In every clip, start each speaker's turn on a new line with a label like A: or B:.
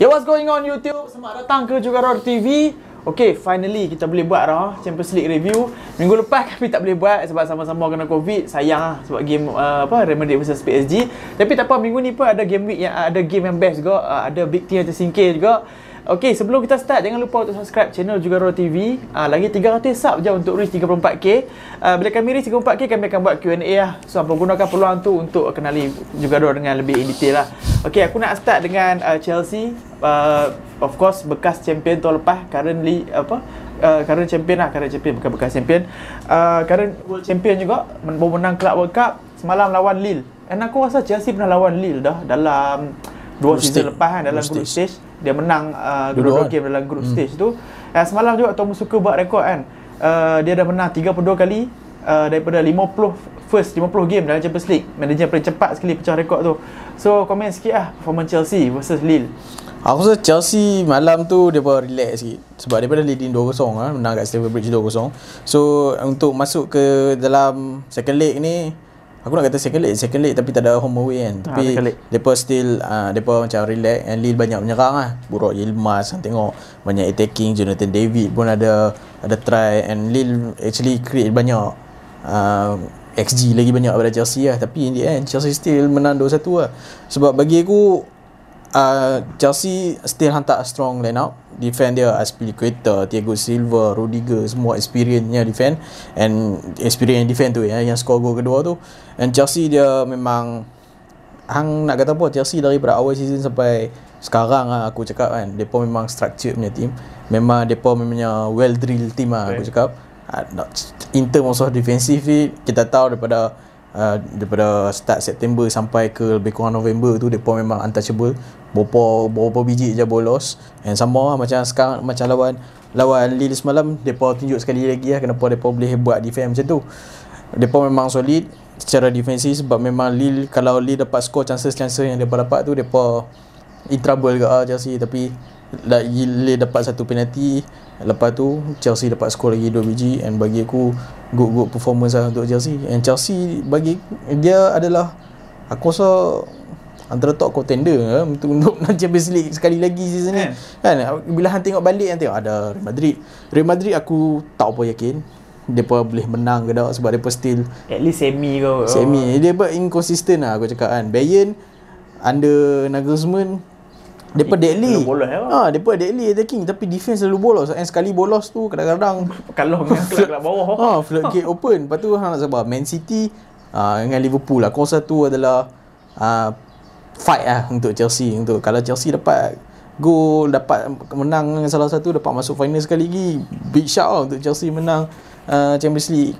A: Yo, what's going on YouTube? Selamat datang ke Jugarar TV. Okay, finally kita boleh buat dah Champions League review. Minggu lepas kami tak boleh buat sebab sama-sama kena COVID. Sayang lah sebab game uh, apa Real Madrid versus PSG. Tapi tak apa, minggu ni pun ada game week yang ada game yang best juga. Uh, ada big team yang tersingkir juga. Okay, sebelum kita start, jangan lupa untuk subscribe channel Jugaro TV. Uh, lagi 300 sub je untuk reach 34k. Uh, bila kami reach 34k, kami akan buat Q&A lah. So, apa gunakan peluang tu untuk kenali Jugaro dengan lebih in detail lah. Okay, aku nak start dengan uh, Chelsea. Uh, of course, bekas champion tahun lepas. Currently, apa? Uh, current champion lah. Current champion, bukan bekas champion. Uh, current world champion juga. Baru menang Club World Cup. Semalam lawan Lille. And aku rasa Chelsea pernah lawan Lille dah. Dalam dua season lepas kan. Dalam group stage. stage dia menang uh, dua-dua game dalam group hmm. stage tu. Dan semalam juga Thomas suka buat rekod kan. Uh, dia dah menang 32 kali uh, daripada 50 first 50 game dalam Champions League. Manager paling cepat sekali pecah rekod tu. So komen sikit lah performance Chelsea versus Lille.
B: Aku rasa Chelsea malam tu dia pun relax sikit sebab daripada leading 2-0 lah, menang kat Stamford Bridge 2-0. So untuk masuk ke dalam second leg ni Aku nak kata second leg, second leg tapi tak ada home away kan. Ha, tapi depa still uh, depa macam relax and Lille banyak menyerang lah. Buruk Yilmaz kan tengok banyak attacking Jonathan David pun ada ada try and Lille actually create banyak uh, XG lagi banyak daripada Chelsea lah. Tapi in the end Chelsea still menang 2-1 lah. Sebab bagi aku uh, Chelsea still hantar a strong line up defend dia Aspilicueta, Thiago Silva, Rudiger semua experience-nya defend. And experience defend tu ya yang score gol kedua tu. And Chelsea dia memang hang nak kata apa Chelsea daripada awal season sampai sekarang lah aku cakap kan depa memang structure punya team. Memang depa memangnya well drill team lah aku cakap. Uh, in terms of defensive kita tahu daripada Uh, daripada start September sampai ke lebih kurang November tu depa memang untouchable. Berapa berapa biji je bolos. And sama lah macam sekarang macam lawan lawan Lille semalam depa tunjuk sekali lagi lah kenapa depa boleh buat defense macam tu. Depa memang solid secara defensif sebab memang Lille kalau Lille dapat score chances-chances yang depa dapat tu depa in trouble ke ah Chelsea. Tapi Lille dapat satu penalty lepas tu Chelsea dapat skor lagi 2 biji and bagi aku good good performance lah untuk Chelsea. And Chelsea bagi dia adalah aku rasa antara top contender eh, untuk untuk nak Champions League sekali lagi season ni. Kan? Bila hang tengok balik hang tengok ada Real Madrid. Real Madrid aku tak apa yakin. Depa boleh menang ke tak sebab depa still
A: at least semi ke
B: semi. Dia buat inconsistent lah aku cakap kan. Bayern under Nagelsmann Depa deadly. Bolos ya. Ha, depa deadly attacking tapi defense selalu bolos. And sekali bolos tu kadang-kadang
A: kalau dengan kelab bawah.
B: Ha, floodgate open. Lepas tu hang nak sabar Man City uh, dengan Liverpool lah. Kau satu adalah uh, fight lah untuk Chelsea untuk kalau Chelsea dapat gol dapat menang dengan salah satu dapat masuk final sekali lagi big shout lah untuk Chelsea menang uh, Champions League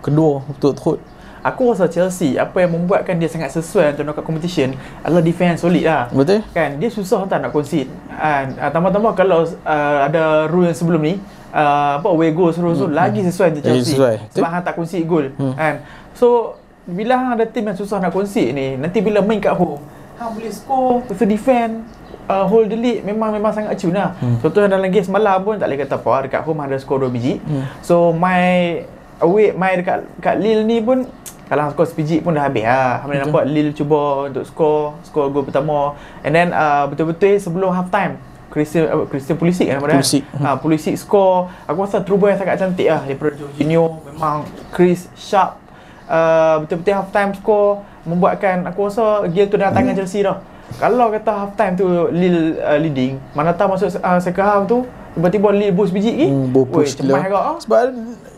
B: kedua untuk terus
A: Aku rasa Chelsea apa yang membuatkan dia sangat sesuai untuk knockout competition adalah defense solid lah.
B: Betul.
A: Kan dia susah tak nak concede. Kan uh, tambah-tambah kalau uh, ada rule yang sebelum ni uh, apa away goal suruh hmm. lagi sesuai untuk Chelsea. Sesuai. Sebab hang tak concede goal hmm. kan. So bila hang ada team yang susah nak concede ni nanti bila main kat home hang boleh score to defend uh, hold the lead memang memang sangat cun lah. Hmm. Contohnya dalam game semalam pun tak boleh kata apa dekat home ada score 2 biji. Hmm. So my away my dekat kat Lille ni pun kalau skor sepiji pun dah habis lah. Hamil nampak Lil cuba untuk skor, skor gol pertama. And then uh, betul-betul sebelum half time, Christian uh, Christian Pulisic kan nama Pulisic. Ha, uh, Pulisic skor. Aku rasa Trubo yang sangat cantik lah daripada Jorginho. Memang Chris sharp. Uh, betul-betul half time skor membuatkan aku rasa game tu dah tangan hmm. Chelsea dah. Kalau kata half time tu Lil uh, leading, mana tahu masuk uh, second half tu tiba-tiba Lil boost biji lagi. Hmm,
B: boost cemas agak. Ah. Sebab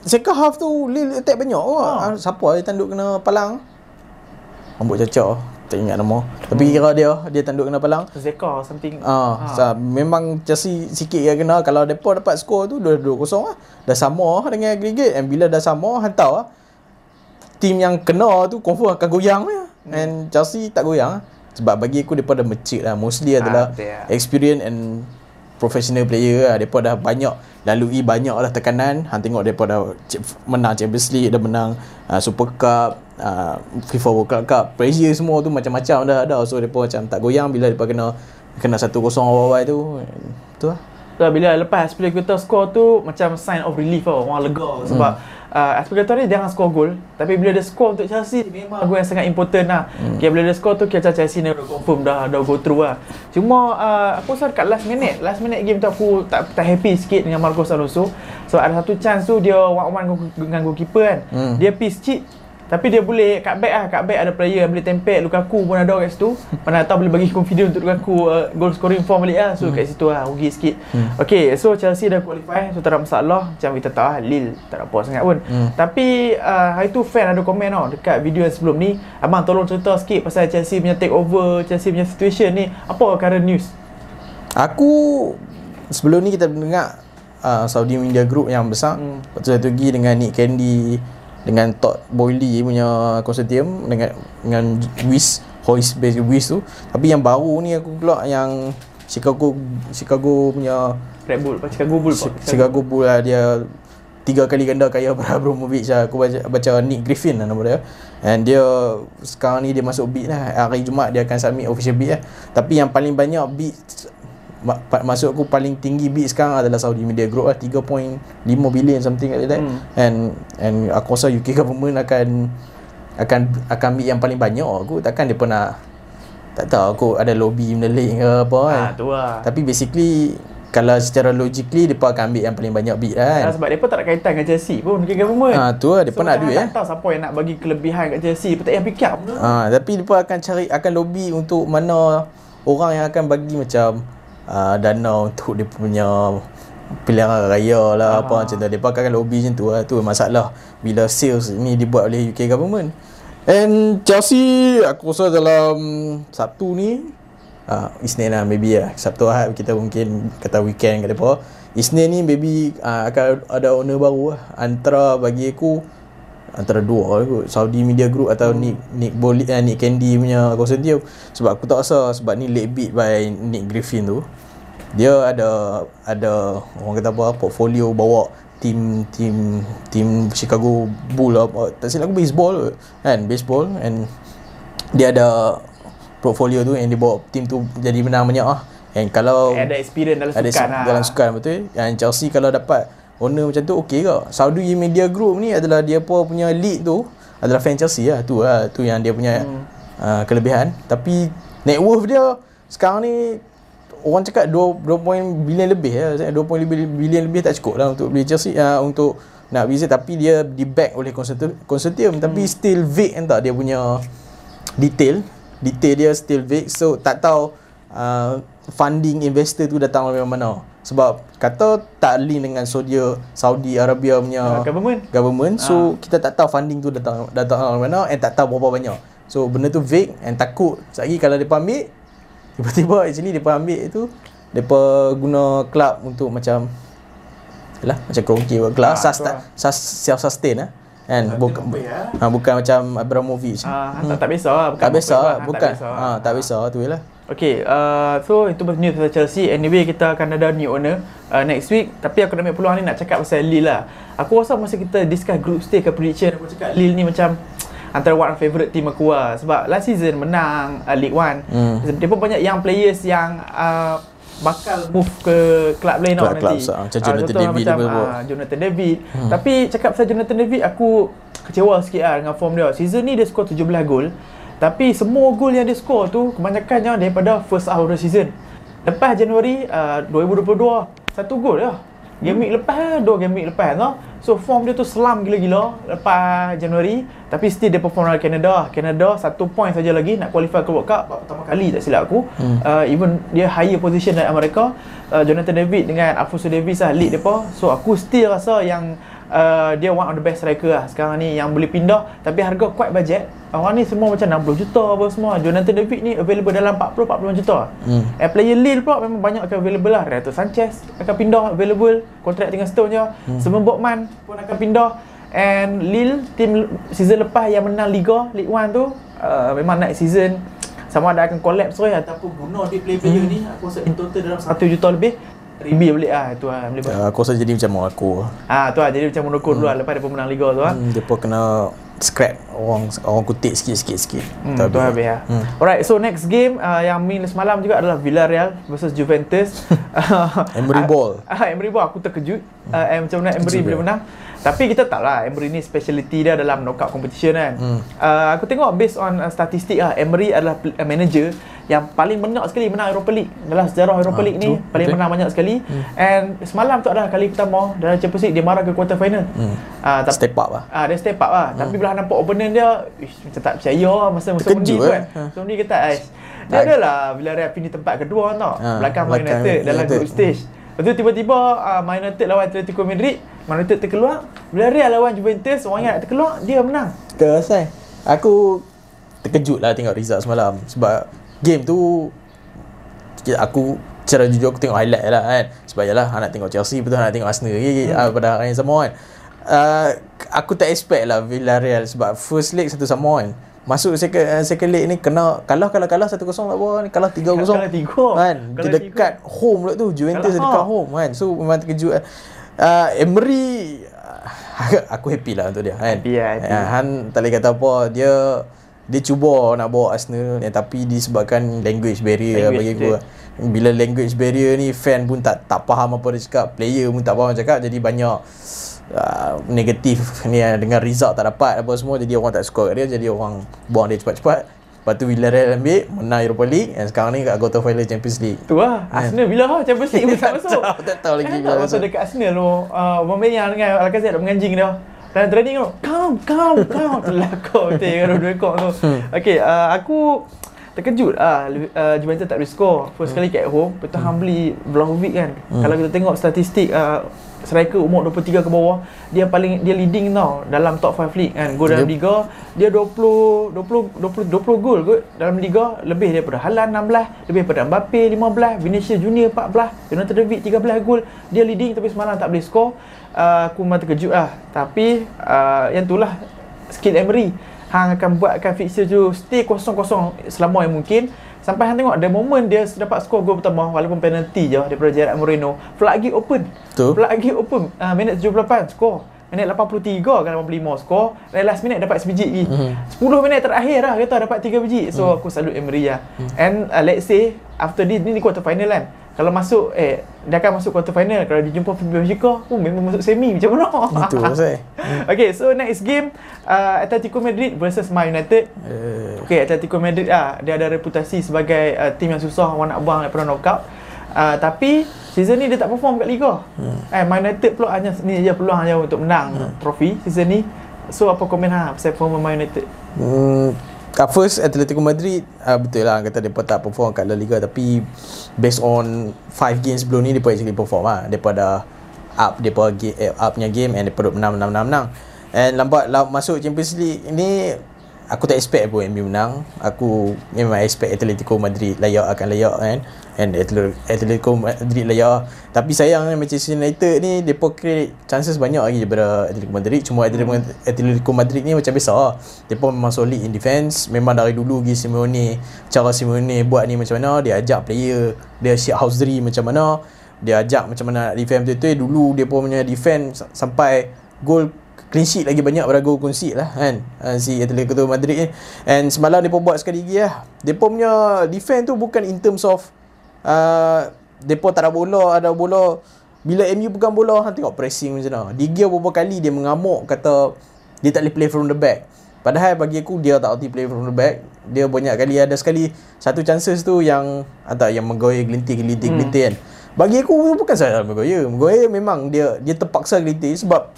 B: second half tu Lil attack banyak. Ha. Ah, siapa dia tanduk kena palang? Rambut cacak tak ingat nama. Hmm. Tapi kira dia dia tanduk kena palang.
A: Zeka something.
B: Ah, ha. so, memang Chelsea sikit yang kena kalau depa dapat skor tu 2-2 kosong lah. Dah sama lah dengan aggregate and bila dah sama hantar lah. Team yang kena tu confirm akan goyang lah. Hmm. And Chelsea tak goyang lah. Sebab bagi aku depa dah mature lah. Mostly adalah ha, experience and professional player lah. Mereka dah banyak lalui banyak lah tekanan. Han tengok mereka dah menang Champions League, dah menang uh, Super Cup, uh, FIFA World Cup, Cup. Pressure semua tu macam-macam dah ada. So mereka macam tak goyang bila mereka kena kena 1-0 awal-awal tu. Tu lah.
A: Bila lepas bila kita score tu macam sign of relief lah orang lega sebab hmm. Uh, Aspilicueta ni jangan score gol. Tapi bila dia score untuk Chelsea memang gol yang sangat important lah. Hmm. okay, bila dia score tu kira Chelsea ni dah confirm dah dah go through lah. Cuma uh, aku rasa dekat last minute? Last minute game tu aku tak, tak happy sikit dengan Marcos Alonso. So ada satu chance tu dia one on one dengan goalkeeper kan. Hmm. dia piece cheat tapi dia boleh cut back lah Cut back ada player yang boleh tempel Lukaku pun ada kat situ Mana tahu boleh bagi confidence untuk Lukaku uh, Goal scoring form balik lah So hmm. kat situ lah Rugi sikit hmm. Okay so Chelsea dah qualify So tak ada masalah Macam kita tahu lah Lille tak ada apa sangat pun hmm. Tapi uh, hari tu fan ada komen tau Dekat video yang sebelum ni Abang tolong cerita sikit Pasal Chelsea punya take over Chelsea punya situation ni Apa current news?
B: Aku Sebelum ni kita dengar uh, Saudi Media Group yang besar hmm. Lepas tu lagi dengan Nick Candy dengan Todd Boyle punya consortium dengan dengan Wiz Hoist based Wiz tu. Tapi yang baru ni aku pula yang Chicago Chicago punya
A: Red Bull Chicago Bull
B: Chicago, Chicago Bull lah dia tiga kali ganda kaya pada Abramovich lah. aku baca, baca Nick Griffin lah nama dia. And dia sekarang ni dia masuk bid lah. Hari Jumaat dia akan submit official bid lah. Tapi yang paling banyak bid masuk aku paling tinggi bid sekarang adalah Saudi Media Group lah 3.5 billion something like that hmm. and and aku rasa UK government akan akan akan bid yang paling banyak aku takkan dia pernah tak tahu aku ada lobby menelik ke apa kan ha, tu lah. tapi basically kalau secara logically dia akan ambil yang paling banyak bid kan.
A: sebab dia pun tak ada kaitan dengan Chelsea pun UK government.
B: Ha tu lah dia so, nak duit eh.
A: Tak tahu siapa yang nak bagi kelebihan kat Chelsea, pun tak payah fikir pun.
B: Ha tapi pun akan cari akan lobby untuk mana orang yang akan bagi macam uh, dana untuk dia punya pilihan raya lah uh-huh. apa macam tu. Dia pakai lobby macam tu lah tu masalah. Bila sales ni dibuat oleh UK government. And Chelsea aku rasa dalam Sabtu ni uh, Isnin lah maybe lah. Sabtu Ahad kita mungkin kata weekend kata apa. Isnin ni maybe uh, akan ada owner baru lah. Antara bagi aku antara dua kot Saudi Media Group atau hmm. Nick Nick Bolly uh, Nick Candy punya consortium sebab aku tak rasa sebab ni late bid by Nick Griffin tu. Dia ada ada orang kata apa portfolio bawa tim tim tim Chicago Bull apa. Tak silap aku baseball kan baseball and dia ada portfolio tu yang dia bawa tim tu jadi menang banyak ah and kalau
A: ada experience dalam sukan ada
B: lah. dalam sukan betul? Yang Chelsea kalau dapat owner macam tu okey ke? Saudi Media Group ni adalah dia pun punya lead tu adalah fan Chelsea lah tu lah tu yang dia punya hmm. uh, kelebihan. Tapi net worth dia sekarang ni orang cakap 2 2 bilion lebih ya 2 bilion lebih tak cukup lah untuk beli Chelsea uh, untuk nak visit. Tapi dia di back oleh konsortium, konsortium hmm. tapi still vague entah dia punya detail. Detail dia still vague. So tak tahu uh, funding investor tu datang dari mana sebab kata tak link dengan Saudi Saudi Arabia punya
A: uh, government.
B: government. So uh. kita tak tahu funding tu datang datang dari mana and tak tahu berapa banyak. So benda tu vague and takut. Lagi kalau depa ambil tiba-tiba actually depa ambil itu depa guna club untuk macam lah macam kongki buat club uh, sus, self sustain lah kan bukan ha, bukan macam Abramovich.
A: Uh, hmm. tak, tak biasa lah
B: bukan tak biasa bukan. ha, tak biasa tu lah
A: Okay, uh, so itu news pasal Chelsea. Anyway, kita akan ada new owner uh, next week. Tapi aku nak ambil peluang ni nak cakap pasal Lille lah. Aku rasa masa kita discuss group stage ke prediction, aku cakap Lille ni macam antara one favorite team aku lah. Sebab last season menang uh, League One. Hmm. Dia pun banyak young players yang uh, bakal move ke club lain
B: club, nanti. Club, macam Jonathan uh, David.
A: Macam, uh, Jonathan David. Hmm. Tapi cakap pasal Jonathan David, aku kecewa sikit lah dengan form dia. Season ni dia score 17 gol. Tapi semua gol yang dia score tu kebanyakannya daripada first half of the season. Lepas Januari uh, 2022, satu gol ya. Game week lepas lah, dua game week lepas tau. So form dia tu selam gila-gila lepas Januari tapi still dia perform dalam Canada. Canada satu point saja lagi nak qualify ke World Cup pertama kali tak silap aku. Hmm. Uh, even dia higher position dari Amerika. Uh, Jonathan David dengan Alfonso Davis lah lead depa. So aku still rasa yang uh, dia one of the best striker lah. Sekarang ni yang boleh pindah tapi harga quite budget. Orang ni semua macam 60 juta apa semua. Jonathan David ni available dalam 40 40 juta. Hmm. and player Lille pula memang banyak akan available lah. Renato Sanchez akan pindah available. Kontrak tinggal setahun je. Hmm. Simon Botman pun akan pindah. And Lille tim season lepas yang menang Liga League 1 tu uh, memang next season. Sama ada akan collapse ke ataupun bunuh di player-player hmm. ni aku rasa in total dalam 1 juta lebih Ribi boleh ah tu ah boleh
B: buat. Ya, aku rasa jadi macam Monaco.
A: Ah tu ah jadi macam Monaco hmm. dulu lah lepas dia menang liga tu ah.
B: Hmm, dia pun kena scrap orang orang kutik sikit-sikit sikit.
A: Hmm, tu habis ah. Hmm. Alright, so next game uh, yang main semalam juga adalah Villarreal versus Juventus.
B: Emery Ball.
A: Ah, Emery Ball aku terkejut uh, eh, macam mana
B: Kejut
A: boleh menang. Tapi kita tahu lah Emery ni speciality dia dalam knockout competition kan.
B: Hmm.
A: Uh, aku tengok based on uh, statistik lah Emery adalah uh, manager yang paling banyak sekali menang Europa League dalam sejarah Europa
B: Ah,
A: League ni
B: betul,
A: paling
B: betul.
A: menang banyak sekali. And semalam tu adalah kali pertama dalam Champions League dia marah ke quarter final.
B: Hmm.
A: Uh, tapi
B: Step up lah.
A: Ah, dia step up lah. Hmm. Tapi bila nampak opponent dia, ish, macam tak percaya lah masa masa undi tu
B: eh.
A: kan.
B: Ha.
A: Masa undi kata ais. Dia
B: Ah.
A: adalah bila Real finish tempat kedua tau.
B: Ha,
A: belakang Man
B: belakang
A: United dalam group stage. Lepas tu tiba-tiba uh, Man United lawan Atletico Madrid, Man United terkeluar. Bila Real lawan Juventus, orang yang nak terkeluar, dia menang.
B: Terasai. Aku terkejut lah tengok result semalam sebab game tu aku secara jujur aku tengok highlight lah kan sebab yalah nak tengok Chelsea betul nak tengok Arsenal lagi hmm. pada hari yang sama kan uh, aku tak expect lah Villarreal sebab first leg satu sama kan masuk second, uh, second leg ni kena kalah kalah kalah 1-0 tak apa ni kalah 3-0
A: Kalah tiga.
B: kan dia
A: Kalah
B: dekat home pula tu Juventus
A: Kalah
B: dekat
A: home.
B: kan so memang terkejut uh, Emery uh, aku happy lah untuk dia kan.
A: Happy lah, happy.
B: Ah, Han tak boleh kata apa dia dia cuba nak bawa Arsenal eh, tapi disebabkan language barrier
A: Language
B: bagi aku. bila language barrier ni fan pun tak tak faham apa dia cakap player pun tak faham dia cakap jadi banyak uh, negatif ni uh, dengan result tak dapat apa semua jadi orang tak suka kat dia jadi orang buang dia cepat-cepat lepas tu Villarreal ambil menang Europa League dan sekarang ni kat quarter final Champions League
A: Tu lah. Arsenal bila lah Champions League pun tak masuk.
B: tahu, tak tahu lagi
A: Kan
B: bila masuk.
A: dekat Arsenal tu. Uh, Aubameyang dengan Alcazar dah menganjing dia. Dalam training tu, come, come, come. Terlakau betul kan dua ekor tu.
B: Hmm.
A: Okay, uh, aku terkejut ah uh, Juventus tak boleh score. First
B: Hmm.
A: kali kat home, lepas tu hang beli Vlahovic kan. Kalau kita tengok statistik uh, striker umur 23 ke bawah, dia paling dia leading tau dalam top 5 league kan. Gol dalam
B: Dia-
A: liga, dia 20 20 20 20 gol kot dalam liga, lebih daripada Haaland 16, lebih daripada Mbappe 15, Vinicius Junior 14, Jonathan David 13 gol. Dia leading tapi semalam tak boleh score. Uh, aku memang terkejut lah. Tapi uh, yang tu lah skill Emery. Hang akan buatkan fixture tu stay kosong-kosong selama yang mungkin. Sampai hang tengok the moment dia dapat skor gol pertama walaupun penalty je daripada Gerard Moreno. Floodgate open.
B: Betul.
A: Floodgate open. Uh, minit 78 skor. Minit 83 ke 85 skor. Dan last minute dapat sebiji lagi.
B: Mhm.
A: 10 minit terakhir lah kata dapat 3 biji. So aku salute Emery lah. And uh, let's say after this ni, ni quarter final kan. Kalau masuk eh dia akan masuk quarter final kalau dia jumpa Benfica, oh memang masuk semi macam mana?
B: Itu saya.
A: okay, so next game uh, Atletico Madrid versus Man United.
B: Uh,
A: Okay, Atletico Madrid ah dia ada reputasi sebagai uh, tim yang susah orang nak buang daripada knockout. Uh, tapi season ni dia tak perform kat liga. Hmm. Eh Man United pula hanya ni je peluang je untuk menang hmm. trofi season ni. So apa komen ha pasal performance Man United?
B: Hmm, at first Atletico Madrid uh, betul lah kata depa tak perform kat La Liga. Tapi based on 5 games sebelum ni depa actually perform lah. Depa dah up depa ga- eh, up punya game and depa menang menang menang menang. And lambat lah masuk Champions League ni aku tak expect pun MU menang. Aku memang expect Atletico Madrid layak akan layak kan? And Atle- Atletico Madrid layak. Tapi sayang Manchester United ni depa create chances banyak lagi daripada Atletico Madrid. Cuma Atletico, Atletico Madrid ni macam biasa. Lah depa memang solid in defense memang dari dulu lagi Simeone cara Simeone buat ni macam mana dia ajak player. Dia shit house drill macam mana dia ajak macam mana nak defend. Betul-betul dulu dia punya defend sa- sampai gol clean sheet lagi banyak gol concede lah kan? Uh, si Atletico Madrid ni. And semalam dia buat sekali lagi lah. Dia punya defend tu bukan in terms of uh, depa tak ada bola ada bola. Bila MU pegang bola hang tengok pressing macam mana. Di gear beberapa kali dia mengamuk kata dia tak boleh play from the back. Padahal bagi aku dia tak reti play from the back. Dia banyak kali ada sekali satu chances tu yang atau yang menggoyah gelintir gelintir
A: Hmm.
B: gelintir kan? Bagi aku bukan salah menggoyah menggoyah memang dia dia terpaksa gelintir sebab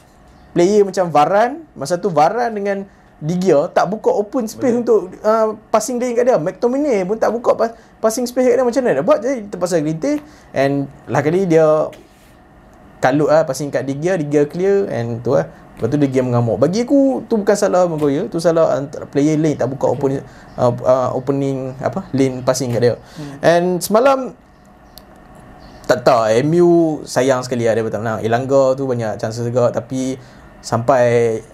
B: player macam Varan masa tu Varan dengan Di Gea tak buka open space untuk uh, passing lane kat dia. McTominay pun tak buka pas, passing space kat dia macam mana nak buat jadi terpaksa gelintir and lah kali dia kalut lah passing kat Di Gea, Di Gea clear and tu lah. Lepas tu Di Gea mengamuk. Bagi aku tu bukan salah Maguire, tu salah antara player lane tak buka open uh, uh, opening apa lane passing kat dia. Hmm. And semalam tak tahu MU sayang sekali lah dia tak menang. Elanga tu banyak chances juga tapi sampai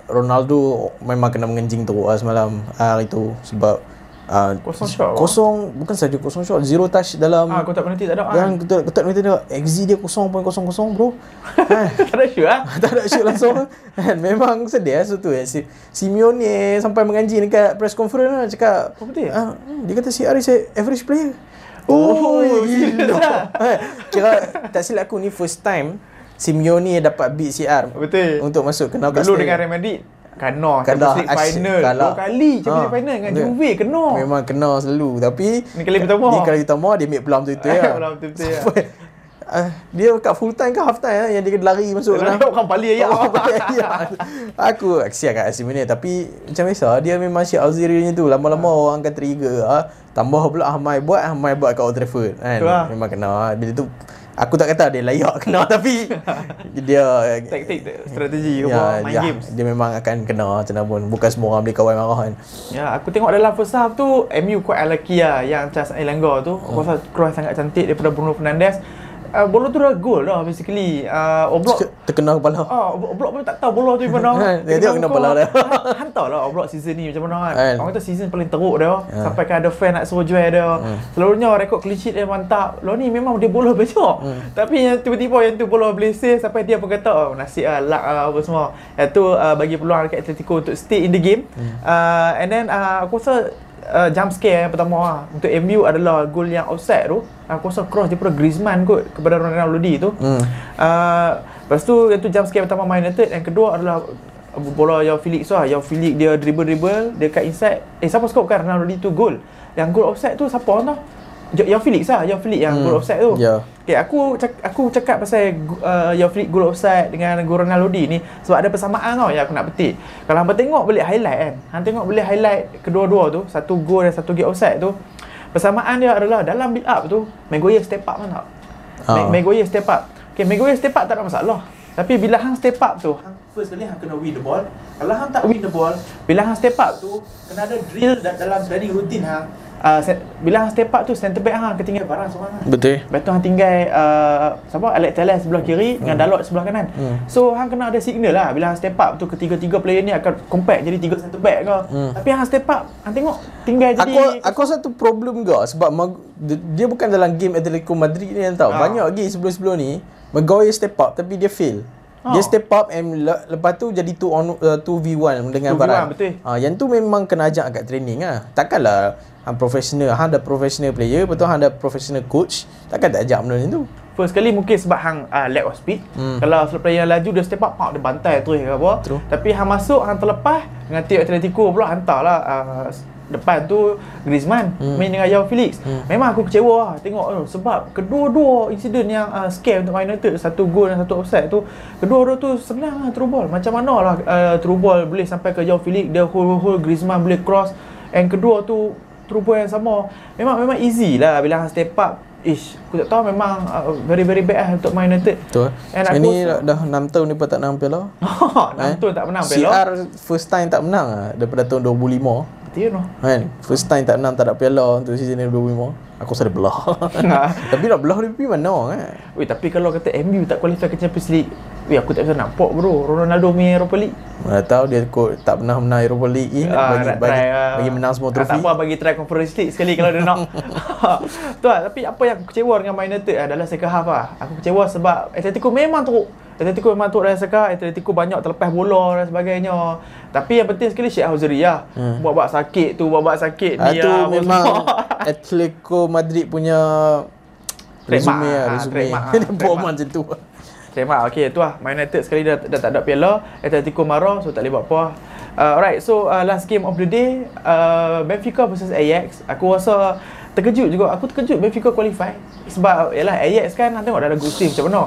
B: Ronaldo memang kena mengenjing teruk lah semalam hari tu sebab uh,
A: Kosong shot,
B: kosong bukan saja kosong shot zero touch dalam
A: Ah, kotak penalti tak ada kan?
B: ketuk ketuk ni tengok XG dia 0.00 bro. ha,
A: tak ada shoot ah.
B: tak ada shoot langsung kan memang sedih lah tu eh. si Simeone sampai menganjing dekat press conference lah cakap
A: Apa
B: ah, hmm, dia kata si Aris average player
A: Oh,
B: gila.
A: serious lah?
B: Eh, Kira tak silap aku ni first time Simeone dapat beat CR
A: Betul.
B: untuk masuk ke knockout
A: Dulu dengan Real Madrid kena
B: Kalah,
A: Champions League final
B: kalah.
A: dua kali Champions League
B: Ha,
A: final dengan. Juve kena
B: Memang kena selalu tapi
A: Ni kali pertama.
B: Ni kali pertama dia ambil peluang betul-betul lah.
A: Peluang betul-betul, ya.
B: Ah, dia kat full time ke half time ah, yang dia kena lari masuk
A: Dia orang pali ayat.
B: Oh, ya. Aku kesian kat Asimene tapi macam biasa dia memang Syed Alziri tu lama-lama
A: Ha.
B: orang akan trigger ah. Tambah pula Ahmad buat Ahmad buat kat Old Trafford kan.
A: Tu lah.
B: Memang kena bila tu aku tak kata dia layak kena tapi dia
A: Taktik strategi
B: ya,
A: apa main
B: ya,
A: games.
B: dia memang akan kena macam mana pun bukan semua orang boleh kawan marah kan.
A: Ya, aku tengok dalam first half tu MU quite unlucky lah yang Charles Elanga tu. Aku rasa cross sangat cantik daripada Bruno Fernandes. Uh, bola tu dah gol dah basically. Uh, Oblak
B: Terkena kepala.
A: Ah, Oblak pun tak tahu bola tu mana.
B: Dia tengok kena bola dia.
A: Hantar lah Oblak season ni macam mana kan.
B: Kan.
A: Orang kata season paling teruk dia.
B: Ha.
A: Sampai kan ada fan nak suruh jual dia. Selalunya rekod clean sheet dia mantap. Lo ni memang dia bola besar. Tapi yang tiba-tiba yang tu bola blessing sampai dia pun kata oh nasib lah luck lah apa semua. Yang tu uh, bagi peluang dekat Atletico untuk stay in the game. Uh, and then uh, aku rasa uh, jump scare yang pertama lah. Untuk MU adalah gol yang offside tu. Aku rasa cross daripada Griezmann kot kepada Ronaldo Lodi tu.
B: Hmm.
A: Uh, lepas tu yang tu jump scare pertama Man United yang kedua adalah bola Yao Felix lah. Yao Felix dia dribble-dribble dia kat inside. Eh siapa score kan Ronaldo Lodi tu gol. Yang gol offside tu siapa orang Yao Felix lah, Yao Felix yang
B: Hmm.
A: gol offside tu.
B: Ya.
A: Okay, aku cak, aku cakap pasal uh, Yao Felix gol offside dengan gol Ronaldo Lodi ni sebab ada persamaan tau yang aku nak petik. Kalau hang tengok balik highlight kan. Hang tengok balik highlight kedua-dua tu, satu gol dan satu gol offside tu. Persamaan dia adalah dalam build up tu, Maguire step up kan tak?
B: Ah.
A: Ma- Maguire step up. Okay, Maguire step up tak ada masalah. Tapi bila hang step up tu, hang first kali hang kena win the ball. Kalau hang tak win the ball, bila hang step up tu, kena ada drill da- dalam training rutin hang. Uh, se- bila hang step up tu, center back hang ketinggalan barang seorang hang.
B: Betul.
A: Lepas tu hang tinggal uh, siapa Alex Telles sebelah kiri dengan Dalot sebelah kanan.
B: Hmm.
A: So hang kena ada signal lah bila hang step up tu ketiga-tiga player ni akan compact jadi tiga center back ke.
B: Hmm.
A: Tapi hang step up, hang tengok tinggal jadi
B: Aku aku rasa tu problem ke sebab Mag- dia, bukan dalam game Atletico Madrid ni tau.
A: Ah.
B: Banyak lagi sebelum-sebelum ni Maguire step up tapi dia fail. Dia
A: Ah.
B: step up and le- lepas tu jadi 2 on uh, 2v1 dengan
A: 2v1,
B: Varane.
A: betul.
B: Ah yang tu memang kena ajak kat training ah. Takkanlah hang professional, hang ada professional player, betul hang ada professional coach, takkan tak ajak benda tu.
A: First kali mungkin sebab hang uh, lack of speed.
B: Hmm.
A: Kalau player laju dia step up, pak dia bantai terus ke apa.
B: True.
A: Tapi hang masuk, hang terlepas dengan tim Atletico pula hantarlah uh, depan tu Griezmann
B: Hmm.
A: main dengan Joao Felix.
B: Hmm.
A: Memang aku kecewa lah tengok tu sebab kedua-dua insiden yang uh, scare untuk Man United, satu gol dan satu offside tu, kedua-dua tu senang lah through ball. Macam mana lah uh, through ball boleh sampai ke Joao Felix, dia hold-hold Griezmann boleh cross. And kedua tu through ball yang sama. Memang memang easy lah bila hang step up. Ish, aku tak tahu memang uh, very very bad lah untuk Man United.
B: Betul.
A: And
B: So,
A: aku
B: dah, dah 6 tahun ni pun tak menang piala.
A: Enam tu tak menang
B: CR
A: Belo.
B: first time tak menang ah daripada tahun 2005.
A: No.
B: Kan? First time tak menang tak ada piala untuk season ni 2005. Aku rasa dia belah. Tapi nak belah dia pergi mana kan?
A: Weh, tapi kalau kata MU tak qualify ke Champions League, weh aku tak bisa nampak bro. Ronaldo main Europa League.
B: Mana tahu dia kot tak pernah menang Europa League ni
A: Ah,
B: bagi,
A: nak
B: bagi,
A: try, ah.
B: bagi menang semua
A: Ah,
B: trofi.
A: Tak apa bagi try Conference League sekali kalau dia nak. tu lah, tapi apa yang aku kecewa dengan Man United adalah second half lah. Aku kecewa sebab Atletico memang teruk. Atletico memang teruk dalam second half. Atletico banyak terlepas bola dan sebagainya. Tapi yang penting sekali Syekh Hauzeri lah.
B: Hmm.
A: Buat-buat sakit tu, buat-buat sakit
B: Ah,
A: ni
B: tu
A: lah. apa
B: memang. Atletico Madrid punya resume lah,
A: ah,
B: resume.
A: ah,
B: Dia
A: trademark.
B: buat macam tu.
A: Terima okey tu lah. Man United sekali dah, dah tak ada piala. Atletico marah so tak boleh buat apa uh, alright so uh, last game of the day uh, Benfica versus Ajax. Aku rasa terkejut juga. Aku terkejut Benfica qualify. Sebab yalah Ajax kan tengok dah ada good team macam mana?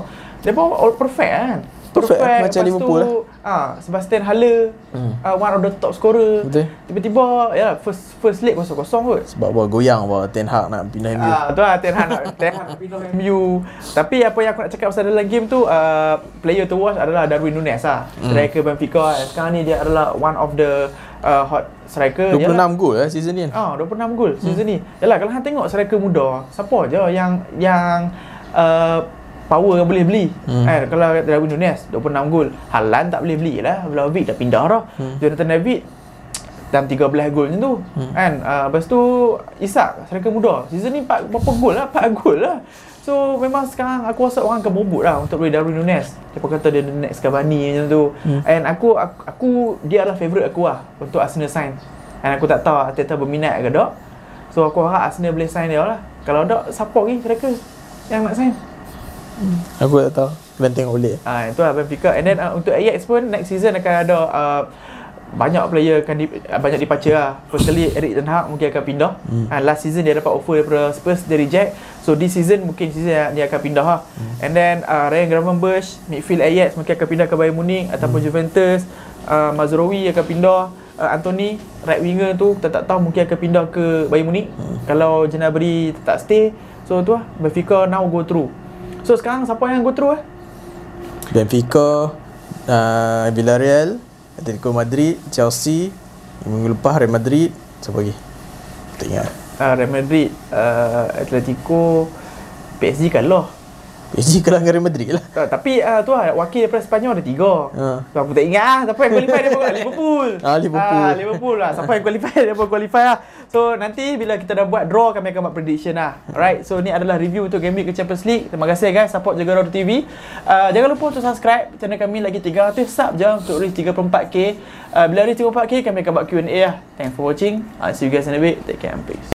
A: Pun all perfect kan
B: Perfect, macam
A: lepas
B: Liverpool
A: tu, ah Sebastian Haller
B: Hmm.
A: uh, one of the top scorer
B: Betul.
A: tiba-tiba ya first first leg kosong-kosong kot
B: Sebab apa goyang apa Ten Hag nak pindah MU.
A: Ah, tu lah Ten Hag nak Ten Hag nak pindah MU. Tapi apa yang aku nak cakap pasal dalam game tu uh, player to watch adalah Darwin Nunes lah. Striker Benfica. Sekarang ni dia adalah one of the uh, hot striker.
B: 26
A: Yalah.
B: gol eh season ni.
A: Ah, 26 gol season ni. Yalah kalau hang tengok striker muda, siapa je yang yang uh, power yang boleh beli. Hmm. Eh, kalau Darwin Nunes 26 gol. Halan tak boleh beli lah. Vlahovic dah pindah dah.
B: Hmm.
A: Jonathan David dalam 13 gol macam tu. Hmm. Kan? Uh, lepas tu Isak striker muda. Season ni 4 berapa gol lah? 4 gol lah. So memang sekarang aku rasa orang akan berebut lah untuk beli Darwin Nunes. Siapa kata dia the next Cavani macam tu.
B: Hmm.
A: And aku, aku aku dia adalah favourite aku lah untuk Arsenal sign. And aku tak tahu Arteta berminat ke tak. So aku harap Arsenal boleh sign dia lah. Kalau tak siapa lagi striker yang nak sign?
B: Aku tak tahu. Dan tengok boleh.
A: Ah itu lah Benfica. And then uh, untuk Ajax pun next season akan ada uh, banyak player akan di, uh, banyak departure lah. Firstly Eric Ten Hag mungkin akan pindah. Hmm. Uh, last season dia dapat offer daripada Spurs dia reject. So this season mungkin season dia akan pindah lah. Hmm. And then uh, Ryan Gravenberch midfield Ajax mungkin akan pindah ke Bayern Munich ataupun hmm. Juventus. Uh, Mazraoui akan pindah. Uh, Anthony right winger tu kita tak tahu mungkin akan pindah ke Bayern Munich. Hmm. Kalau Gnabry tak stay. So tu lah Benfica now go through. So sekarang siapa yang go through eh?
B: Benfica, uh, Villarreal, Atletico Madrid, Chelsea, minggu lepas Real Madrid, siapa lagi? Tak ingat.
A: uh, Real Madrid, uh, Atletico, PSG kalah.
B: PSG kalah dengan Real Madrid lah.
A: Tak, tapi uh, tu lah, wakil daripada Sepanyol ada tiga.
B: Ha.
A: So, aku tak ingat lah. Siapa yang qualify daripada Liverpool.
B: Ah, Liverpool.
A: Ah, Liverpool lah. Siapa yang qualify daripada qualify lah. So, nanti bila kita dah buat draw, kami akan buat prediction lah. Alright, so ni adalah review untuk Game Week ke Champions League. Terima kasih guys, support Jaga Roda TV. Uh, jangan lupa untuk subscribe channel kami lagi 300 sub je untuk reach 34k. Uh, bila reach 34k, kami akan buat Q&A lah. Thanks for watching. I'll see you guys in a bit. Take care and peace.